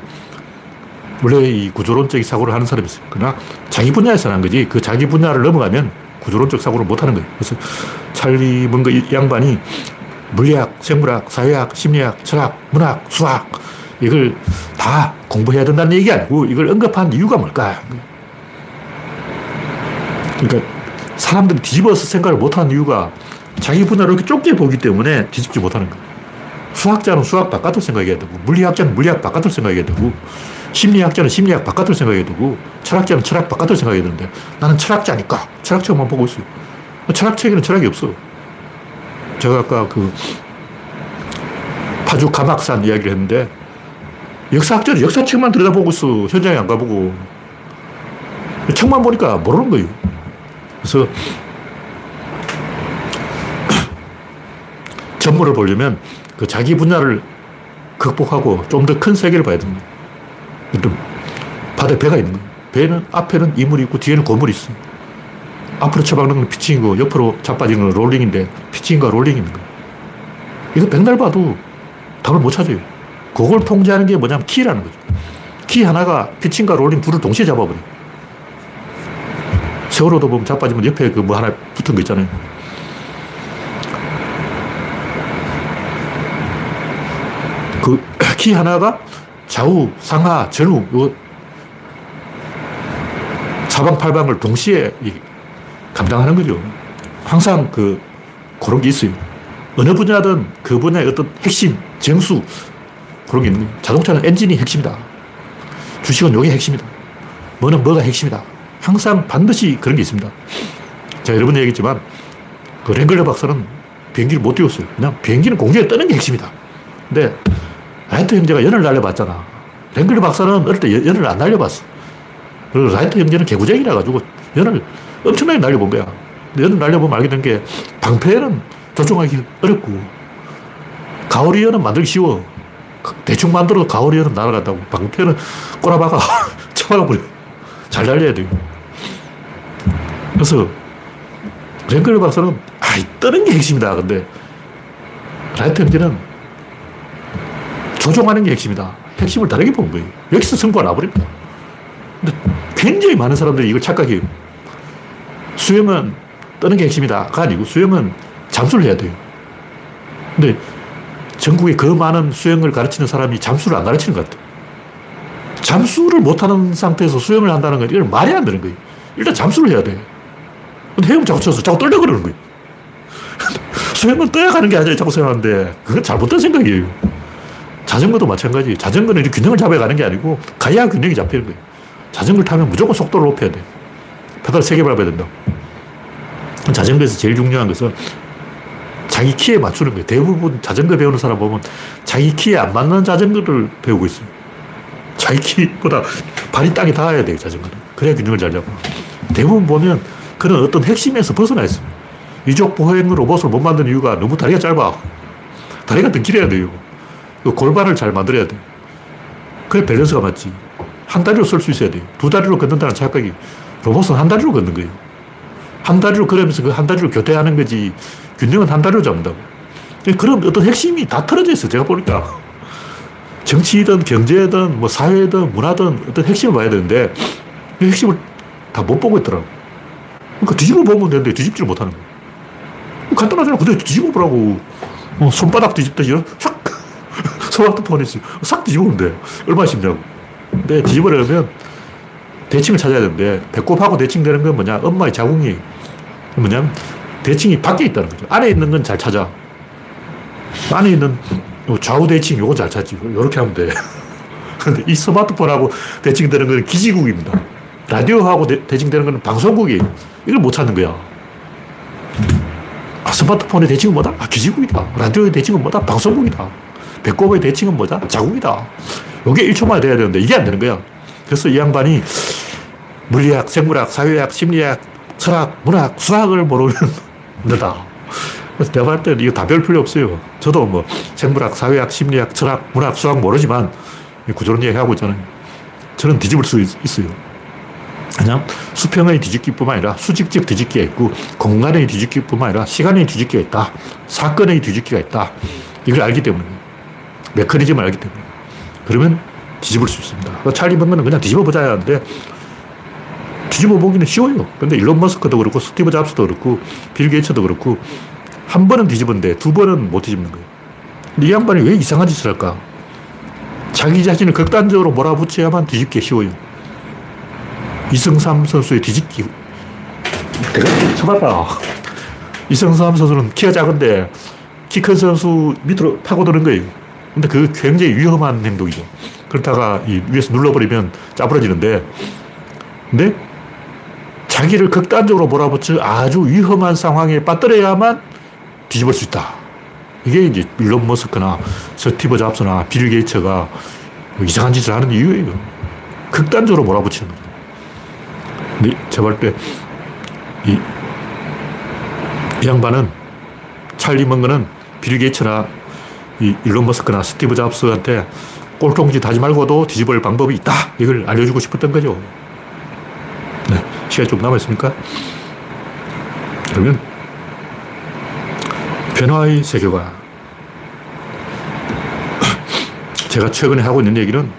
원래 이 구조론적인 사고를 하는 사람이 있어요. 그러나 자기 분야에서 하는 거지 그 자기 분야를 넘어가면 구조론적 사고를 못 하는 거예요. 그래서 찰리 뭔가 양반이 물리학, 생물학, 사회학, 심리학, 철학, 문학, 수학 이걸 다 공부해야 된다는 얘기 아니고 이걸 언급한 이유가 뭘까? 그러니까 사람들이 뒤집어서 생각을 못하는 이유가 자기 분야를 이렇게 좁게 보기 때문에 뒤집지 못하는 거예요. 수학자는 수학 바깥을 생각해야 되고, 물리학자는 물리학 바깥을 생각해야 되고, 심리학자는 심리학 바깥을 생각해야 되고, 철학자는 철학 바깥을 생각해야 되는데, 나는 철학자니까 철학책만 보고 있어요. 철학책에는 철학이 없어. 제가 아까 그 파주 가막산 이야기를 했는데, 역사학자는 역사책만 들여다보고 있어. 현장에 안 가보고. 책만 보니까 모르는 거예요. 그래서 전문을 보려면 그 자기 분야를 극복하고 좀 더 큰 세계를 봐야 됩니다. 바다에 배가 있는 거예요. 배는 앞에는 이물이 있고 뒤에는 고물이 있어요. 앞으로 쳐박는 건 피칭이고 옆으로 자빠지는 건 롤링인데 피칭과 있는 거예요. 이거 백날 봐도 답을 못 찾아요. 그걸 통제하는 게 뭐냐면 키라는 거죠. 키 하나가 피칭과 롤링 둘을 동시에 잡아버려요. 세월호도 보면 자빠지면 옆에 그 뭐 하나 붙은 거 있잖아요. 그 키 하나가 좌우, 상하, 전후, 요 사방팔방을 동시에 감당하는 거죠. 항상 그, 그런 게 있어요. 어느 분야든 그 분야의 어떤 핵심, 정수, 그런 게 있는. 자동차는 엔진이 핵심이다. 주식은 요게 핵심이다. 뭐는 뭐가 핵심이다. 항상 반드시 그런 게 있습니다. 제가 여러 번 얘기했지만, 그 랭글리 박사는 비행기를 못 띄웠어요. 그냥 비행기는 공중에 뜨는 게 핵심이다. 근데, 라이트 형제가 연을 날려봤잖아. 랭글리 박사는 어릴 때 연을 안 날려봤어. 그리고 라이트 형제는 개구쟁이라 가지고 연을 엄청나게 날려본 거야. 연을 날려보면 알게 된 게, 방패는 조종하기 어렵고, 가오리 연은 만들기 쉬워. 대충 만들어도 가오리연은 날아간다고. 방패는 꼬라박아. 쳐박아버려. 잘 날려야 돼요. 그래서 랭글 박사는 아, 뜨는 게 핵심이다. 근데 라이트 형제는 조종하는 게 핵심이다. 핵심을 다르게 본 거예요. 여기서 승부가 나버립니다. 근데 굉장히 많은 사람들이 이걸 착각해요. 수영은 뜨는 게 핵심이다가 아니고 수영은 잠수를 해야 돼요. 근데 전국에 그 많은 수영을 가르치는 사람이 잠수를 안 가르치는 것 같아요. 잠수를 못하는 상태에서 수영을 한다는 건 이건 말이 안 되는 거예요. 일단 잠수를 해야 돼. 근데 헤엄 쳐서 자꾸 떨려 그러는 거예요. 수영은 떠야 가는 게 아니라 자꾸 생각하는데 그건 잘못된 생각이에요. 자전거도 마찬가지. 자전거는 이렇게 균형을 잡아야 가는 게 아니고 가야 균형이 잡히는 거예요. 자전거를 타면 무조건 속도를 높여야 돼. 페달 세개 밟아야 된다. 자전거에서 제일 중요한 것은 자기 키에 맞추는 거예요. 대부분 자전거 배우는 사람 보면 자기 키에 안 맞는 자전거를 배우고 있어요. 자기 키보다 발이 땅에 닿아야 돼요, 자전거는. 그래야 균형을 잘 잡아. 대부분 보면 그런 어떤 핵심에서 벗어나 있어요. 이족 보행 로봇을 못 만드는 이유가 너무 다리가 짧아. 다리가 더 길어야 돼요. 그 골반을 잘 만들어야 돼. 그래 밸런스가 맞지. 한 다리로 설 수 있어야 돼요. 두 다리로 걷는다는 착각이 로봇은 한 다리로 걷는 거예요. 한 다리로 걸으면서 그 한 다리로 교대하는 거지 균형은 한 다리로 잡는다고. 그런 어떤 핵심이 다 틀어져 있어 제가 보니까. 정치든 경제든 뭐 사회든 문화든 어떤 핵심을 봐야 되는데 그 핵심을 다 못 보고 있더라고. 그러니까 뒤집어 보면 되는데 뒤집지를 못하는 거야. 간단하잖아. 근데 뒤집어 보라고. 어, 손바닥 뒤집듯이 샥 스마트폰이지 싹 뒤집으면 돼. 얼마나 쉽냐고. 근데 뒤집으려면 대칭을 찾아야 되는데 배꼽하고 대칭되는 건 뭐냐? 엄마의 자궁이 뭐냐면 대칭이 밖에 있다는 거죠. 안에 있는 건 잘 찾아. 안에 있는 좌우 대칭 요건 잘 찾지. 이렇게 하면 돼. 근데 이 스마트폰하고 대칭되는 건 기지국입니다. 라디오하고 대, 칭되는 건 방송국이에요. 이걸 못 찾는 거야. 아, 스마트폰의 대칭은 뭐다? 아, 기지국이다. 라디오의 대칭은 뭐다? 방송국이다. 배꼽의 대칭은 뭐다? 자국이다. 이게 1초만에 돼야 되는데 이게 안 되는 거야. 그래서 이 양반이 물리학, 생물학, 사회학, 심리학, 철학, 문학, 수학을 모르는 너다. 그래서 볼 때는 이거 다 배울 필요 없어요. 저도 뭐 생물학, 사회학, 심리학, 철학, 문학, 수학 모르지만 구조론 얘기하고 있잖아요. 저는 뒤집을 수 있, 어요 그냥 수평의 뒤집기뿐만 아니라 수직적 뒤집기가 있고 공간의 뒤집기뿐만 아니라 시간의 뒤집기가 있다. 사건의 뒤집기가 있다. 이걸 알기 때문에 메커니즘을 알기 때문에 그러면 뒤집을 수 있습니다. 찰리 번거는 그냥 뒤집어 보자 하는데 뒤집어 보기는 쉬워요. 근데 일론 머스크도 그렇고 스티브 잡스도 그렇고 빌 게이츠도 그렇고 한 번은 뒤집었는데 두 번은 못 뒤집는 거예요. 이 양반이 왜 이상한 짓을 할까? 자기 자신을 극단적으로 몰아붙여야만 뒤집기 쉬워요. 이승삼 선수의 뒤집기. 쳐봤다. 이승삼 선수는 키가 작은데 키 큰 선수 밑으로 파고드는 거예요. 근데 그 굉장히 위험한 행동이죠. 그렇다가 이 위에서 눌러버리면 짜부러지는데, 근데 자기를 극단적으로 몰아붙여 아주 위험한 상황에 빠뜨려야만 뒤집을 수 있다. 이게 이제 일론 머스크나 스티브 잡스나 빌 게이츠가 이상한 짓을 하는 이유예요. 극단적으로 몰아붙이는 거죠. 근데 제가 볼 때, 이, 이 양반은, 찰리 먼거는 빌 게이츠나 이 일론 머스크나 스티브 잡스한테 꼴통짓 하지 말고도 뒤집을 방법이 있다. 이걸 알려주고 싶었던 거죠. 네. 시간이 좀 남아있습니까? 그러면, 변화의 세계관. 제가 최근에 하고 있는 얘기는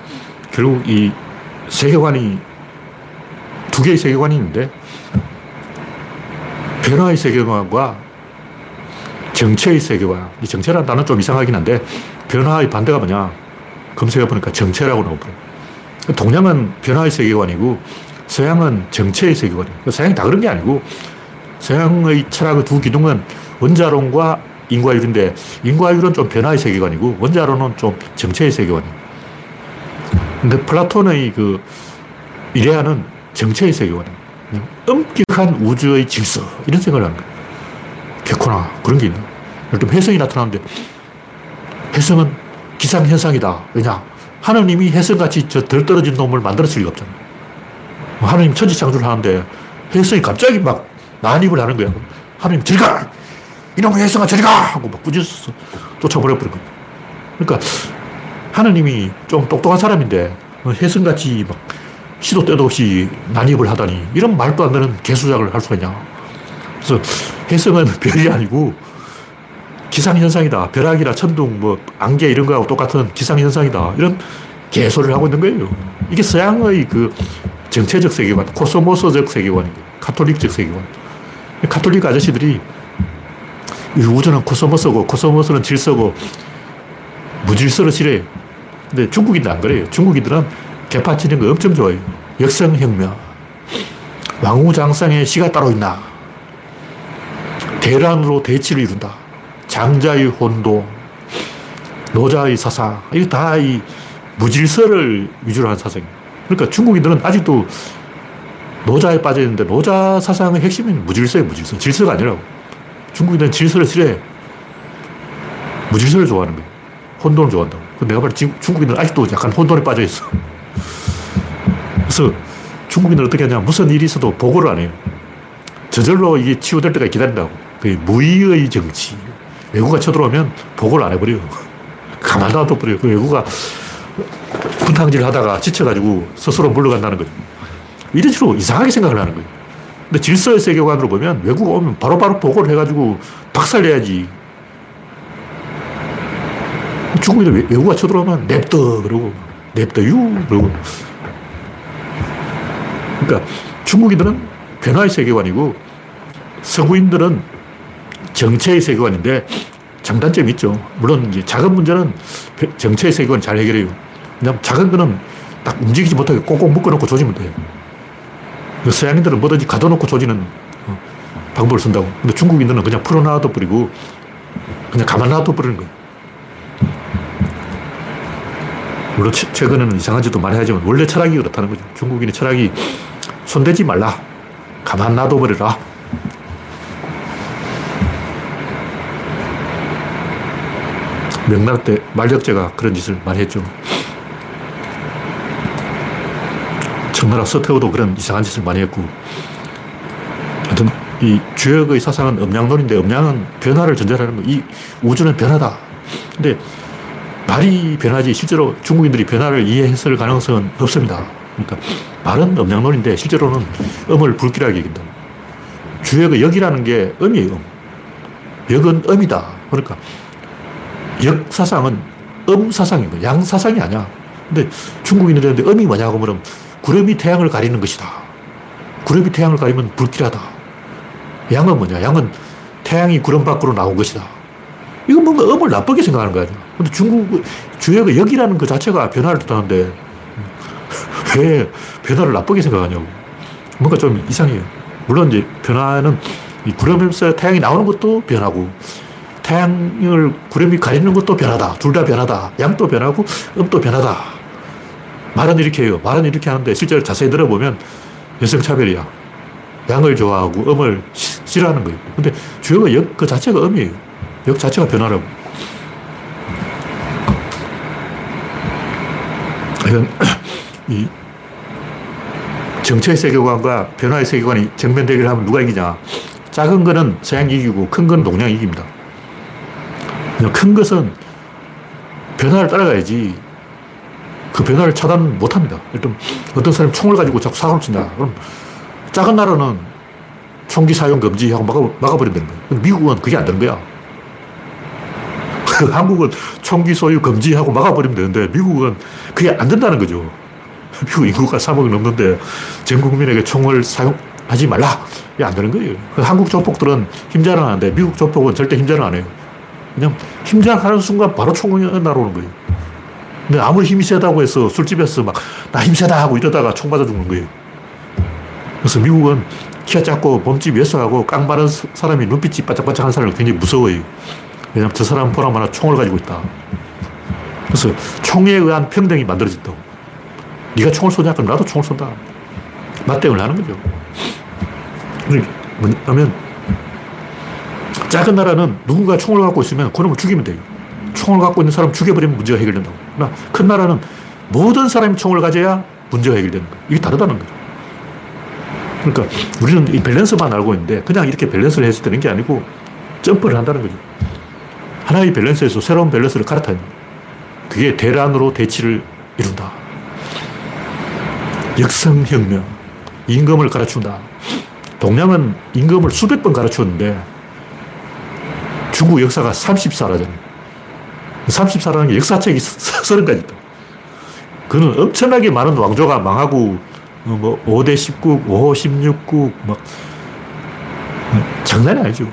결국 이 세계관이 두 개의 세계관이 있는데 변화의 세계관과 정체의 세계관. 이 정체라는 단어는 좀 이상하긴 한데 변화의 반대가 뭐냐? 검색해보니까 정체라고 나오더라고요. 동양은 변화의 세계관이고 서양은 정체의 세계관이에요. 서양이 다 그런 게 아니고 서양의 철학의 두 기둥은 원자론과 인과율인데 인과율은 좀 변화의 세계관이고 원자론은 좀 정체의 세계관이에요. 근데 플라톤의 그 이데아는 정체의 세계관이에요. 엄격한 우주의 질서. 이런 생각을 하는 거예요. 개코나 그런 게 있는 예를 혜성이 나타나는데 혜성은 기상현상이다. 왜냐? 하느님이 혜성같이 저 덜 떨어진 놈을 만들었을 리가 없잖아. 뭐 하느님 천지창조를 하는데 혜성이 갑자기 막 난입을 하는 거야. 하느님 저리 가! 이놈의 혜성아 저리 가! 하고 막 꾸짖어서 쫓아버려버린 거야. 그러니까 하느님이 좀 똑똑한 사람인데 혜성같이 막 시도 때도 없이 난입을 하다니 이런 말도 안 되는 개수작을 할 수가 있냐. 그래서 해성은 별이 아니고 기상현상이다. 벼락이나 천둥, 뭐, 안개 이런 거하고 똑같은 기상현상이다. 이런 개소리를 하고 있는 거예요. 이게 서양의 그 정체적 세계관, 코스모스적 세계관이고, 카톨릭적 세계관. 카톨릭 아저씨들이 우주는 코스모스고, 코스모스는 질서고, 무질서를 싫어해요. 근데 중국인들 안 그래요. 중국인들은 개파치는 거 엄청 좋아해요. 역성혁명. 왕우장상에 시가 따로 있나? 대란으로 대치를 이룬다. 장자의 혼동, 노자의 사상. 이거 다 이 무질서를 위주로 한 사상이에요. 그러니까 중국인들은 아직도 노자에 빠져 있는데 노자 사상의 핵심은 무질서예요, 무질서. 질서가 아니라고. 중국인들은 질서를 싫어해. 무질서를 좋아하는 거예요. 혼돈을 좋아한다고. 내가 봐도 중국인들은 아직도 약간 혼돈에 빠져 있어. 그래서 중국인은 어떻게 하냐. 무슨 일이 있어도 보고를 안 해요. 저절로 이게 치유될 때까지 기다린다고. 그 무의의 정치. 외국가 쳐들어오면 보고를 안 해버려요. 가만 놔둬버려요. 그 외국가 분탕질 하다가 지쳐가지고 스스로 물러간다는 거죠. 이런 식으로 이상하게 생각을 하는 거예요. 근데 질서의 세계관으로 보면 외국 오면 바로바로 바로 보고를 해가지고 박살내야지. 중국인들 외국가 쳐들어오면 냅더 그러고 냅더 유 그러고 그러니까 중국인들은 변화의 세계관이고 서구인들은 정체의 세계관인데 장단점이 있죠. 물론 이제 작은 문제는 정체의 세계관 잘 해결해요. 왜냐하면 작은 거는 딱 움직이지 못하게 꼭꼭 묶어놓고 조지면 돼요. 서양인들은 뭐든지 가둬놓고 조지는 어, 방법을 쓴다고. 근데 중국인들은 그냥 풀어놔둬 버리고 그냥 가만 놔둬 버리는 거예요. 물론 최근에는 이상한 짓도 많이 하지만 원래 철학이 그렇다는 거죠. 중국인의 철학이 손대지 말라. 가만 놔둬 버려라. 명나라 때 만력제가 그런 짓을 많이 했죠. 청나라 서태후도 그런 이상한 짓을 많이 했고. 하여튼 이 주역의 사상은 음양론인데 음양은 변화를 전제하는 거. 이 우주는 변화다. 근데 말이 변하지 실제로 중국인들이 변화를 이해했을 가능성은 없습니다. 그러니까 말은 음양론인데 실제로는 음을 불길하게 얘기한다. 주역의 역이라는 게 음이에요. 음. 역은 음이다. 그러니까 역사상은 음사상인 거야. 양사상이 아니야. 근데 중국인들한테 음이 뭐냐고 물으면 구름이 태양을 가리는 것이다. 구름이 태양을 가리면 불길하다. 양은 뭐냐? 양은 태양이 구름 밖으로 나온 것이다. 이건 뭔가 음을 나쁘게 생각하는 거야. 근데 중국 주역의 역이라는 그 자체가 변화를 뜻하는데 왜 변화를 나쁘게 생각하냐고. 뭔가 좀 이상해요. 물론 이제 변화는 이 구름에서 태양이 나오는 것도 변하고 태양을 구름이 가리는 것도 변하다. 둘 다 변하다. 양도 변하고 음도 변하다. 말은 이렇게 해요. 말은 이렇게 하는데 실제로 자세히 들어보면 여성차별이야. 양을 좋아하고 음을 싫어하는 거예요. 근데 주역의 역, 그 자체가 음이에요. 역 자체가 변화라고. 이 정체의 세계관과 변화의 세계관이 정면 대결을 하면 누가 이기냐. 작은 거는 서양이 이기고 큰 건 동양이 이깁니다. 큰 것은 변화를 따라가야지 그 변화를 차단 못 합니다. 일단 어떤 사람이 총을 가지고 자꾸 사고를 친다. 그럼 작은 나라는 총기 사용 금지하고 막아, 막아버린다는 거예요. 미국은 그게 안 되는 거야. 한국은 총기 소유 금지하고 막아버리면 되는데 미국은 그게 안 된다는 거죠. 미국 인구가 3억이 넘는데 전 국민에게 총을 사용하지 말라. 이게 안 되는 거예요. 한국 조폭들은 힘자랑하는데 미국 조폭은 절대 힘자랑 안 해요. 그냥 힘자랑하는 순간 바로 총이 날아오는 거예요. 근데 아무리 힘이 세다고 해서 술집에서 막 나 힘 세다 하고 이러다가 총 맞아 죽는 거예요. 그래서 미국은 키가 작고 몸집 예사하고 깡마른 사람이 눈빛이 바짝바짝한 사람을 굉장히 무서워해요. 왜냐면 저 사람 보람 하나 총을 가지고 있다. 그래서 총에 의한 평등이 만들어진다고. 네가 총을 쏘냐? 그럼 나도 총을 쏜다. 맞대응을 하는 거죠. 뭐냐면 작은 나라는 누군가 총을 갖고 있으면 그놈을 죽이면 돼요. 총을 갖고 있는 사람 죽여버리면 문제가 해결된다고. 그러나 큰 나라는 모든 사람이 총을 가져야 문제가 해결되는 거예요. 이게 다르다는 거예요. 그러니까 우리는 이 밸런스만 알고 있는데 그냥 이렇게 밸런스를 해서 되는 게 아니고 점프를 한다는 거죠. 하나의 밸런스에서 새로운 밸런스를 갈아타는 그게 대란으로 대치를 이룬다. 역성혁명. 임금을 가르친다. 동양은 임금을 수백 번 가르쳤는데 중국 역사가 30사라잖아요. 30사라는 게 역사책이 30가지 있다. 그는 엄청나게 많은 왕조가 망하고, 어, 뭐, 5대 19, 5호 16국, 막, 어, 장난이 아니죠.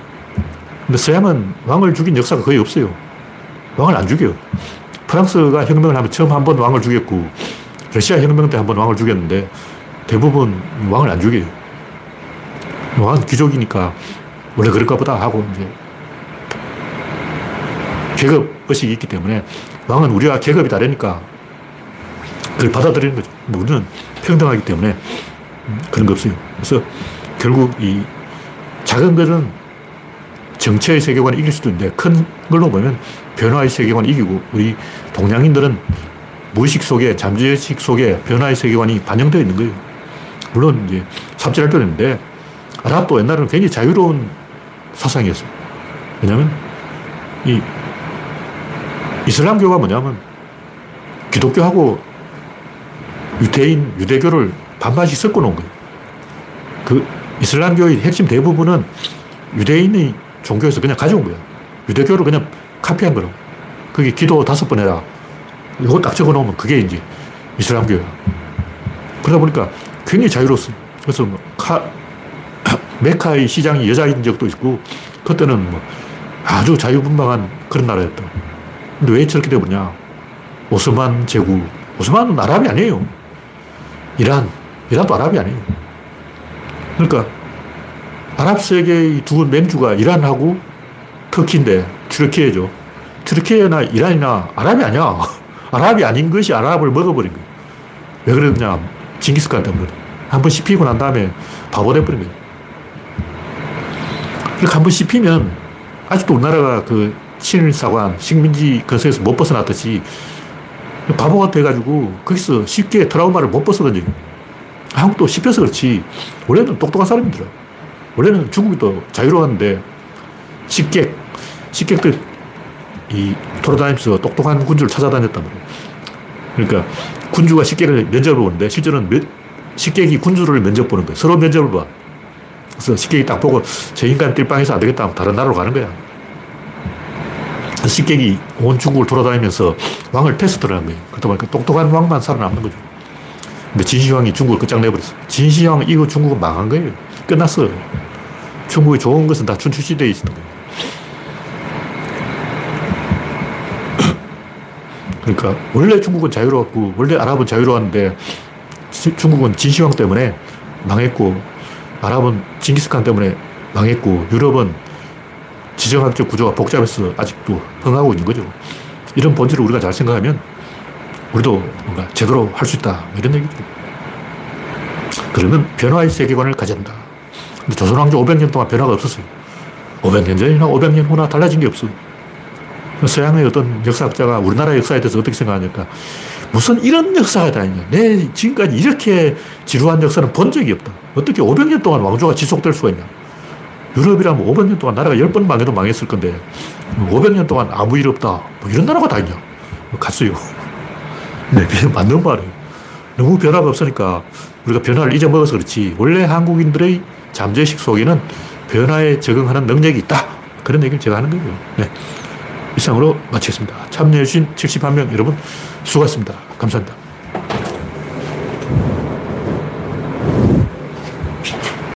근데 서양은 왕을 죽인 역사가 거의 없어요. 왕을 안 죽여요. 프랑스가 혁명을 하면 처음 한 번 왕을 죽였고, 러시아 혁명 때 한 번 왕을 죽였는데, 대부분 왕을 안 죽여요. 왕은 귀족이니까, 원래 그럴까 보다 하고, 이제, 계급 의식이 있기 때문에 왕은 우리와 계급이 다르니까 그걸 받아들이는 거죠. 뭐 우리는 평등하기 때문에 그런 거 없어요. 그래서 결국 이 작은 것은 정체의 세계관을 이길 수도 있는데 큰 걸로 보면 변화의 세계관을 이기고 우리 동양인들은 무의식 속에 잠재의식 속에 변화의 세계관이 반영되어 있는 거예요. 물론 이제 삽질할 아랍도 옛날에는 굉장히 자유로운 사상이었어요. 왜냐하면 이 이슬람교가 뭐냐면 기독교하고 유대인, 유대교를 반반씩 섞어 놓은 거예요. 그 이슬람교의 핵심 대부분은 유대인의 종교에서 그냥 가져온 거예요. 유대교를 그냥 카피한 거라고. 그게 기도 다섯 번 해라. 이거 딱 적어 놓으면 그게 이제 이슬람교야. 그러다 보니까 굉장히 자유로웠어. 그래서 뭐 카, 메카의 시장이 여자인 적도 있고, 그때는 뭐 아주 자유분방한 그런 나라였다. 근데 왜 저렇게 되었냐? 오스만 제국. 오스만은 아랍이 아니에요. 이란. 이란도 아랍이 아니에요. 그러니까 아랍 세계의 두 맨주가 이란하고 터키인데 튀르키예죠. 튀르키예나 이란이나 아랍이 아니야. 아랍이 아닌 것이 아랍을 먹어버린 거예요. 왜 그러냐? 징기스칸 때문에. 한번 씹히고 난 다음에 바보 돼버린 거예요. 그렇게 한번 씹히면 아직도 우리나라가 그 친일사관, 식민지 근서에서 못 벗어났듯이 바보가 돼가지고 거기서 쉽게 트라우마를 못 벗어던져요. 한국도 씹혀서 그렇지 원래는 똑똑한 사람이더라. 원래는 중국이 더 자유로웠는데 식객, 식객들 이 돌아다니면서 똑똑한 군주를 찾아다녔단 말이에요. 그러니까 군주가 식객을 면접을 보는데 실제로는 면, 식객이 군주를 면접 보는 거예요. 서로 면접을 봐. 그래서 식객이 딱 보고 저 인간 띨빵해서 안 되겠다 하면 다른 나라로 가는 거야. 식객이 온 중국을 돌아다니면서 왕을 테스트를 한 거예요. 그러다 보니까 똑똑한 왕만 살아남는 거죠. 근데 진시황이 중국을 끝장내버렸어. 진시황 이거 중국은 망한 거예요. 끝났어요. 중국이 좋은 것은 다 춘추시대에 있었던 거예요. 그러니까 원래 중국은 자유로웠고 원래 아랍은 자유로웠는데 중국은 진시황 때문에 망했고 아랍은 징기스칸 때문에 망했고 유럽은 지정학적 구조가 복잡해서 아직도 흥하고 있는 거죠. 이런 본질을 우리가 잘 생각하면 우리도 뭔가 제대로 할 수 있다. 뭐 이런 얘기죠. 그러면 변화의 세계관을 한다. 근데 조선왕조 500년 동안 변화가 없었어요. 500년 전이나 500년 후나 달라진 게 없어. 서양의 어떤 역사학자가 우리나라 역사에 대해서 어떻게 생각하니까 무슨 이런 역사가 다 있냐. 내 지금까지 이렇게 지루한 역사는 본 적이 없다. 어떻게 500년 동안 왕조가 지속될 수가 있냐. 유럽이라면 500년 동안 나라가 10번 망해도 망했을 건데 500년 동안 아무 일 없다. 뭐 이런 나라가 다 있냐. 뭐 갔어요. 네, 그게 맞는 말이에요. 너무 변화가 없으니까 우리가 변화를 잊어먹어서 그렇지. 원래 한국인들의 잠재식 속에는 변화에 적응하는 능력이 있다. 그런 얘기를 제가 하는 거예요. 네. 이상으로 마치겠습니다. 참여해주신 71명 여러분 수고하셨습니다. 감사합니다.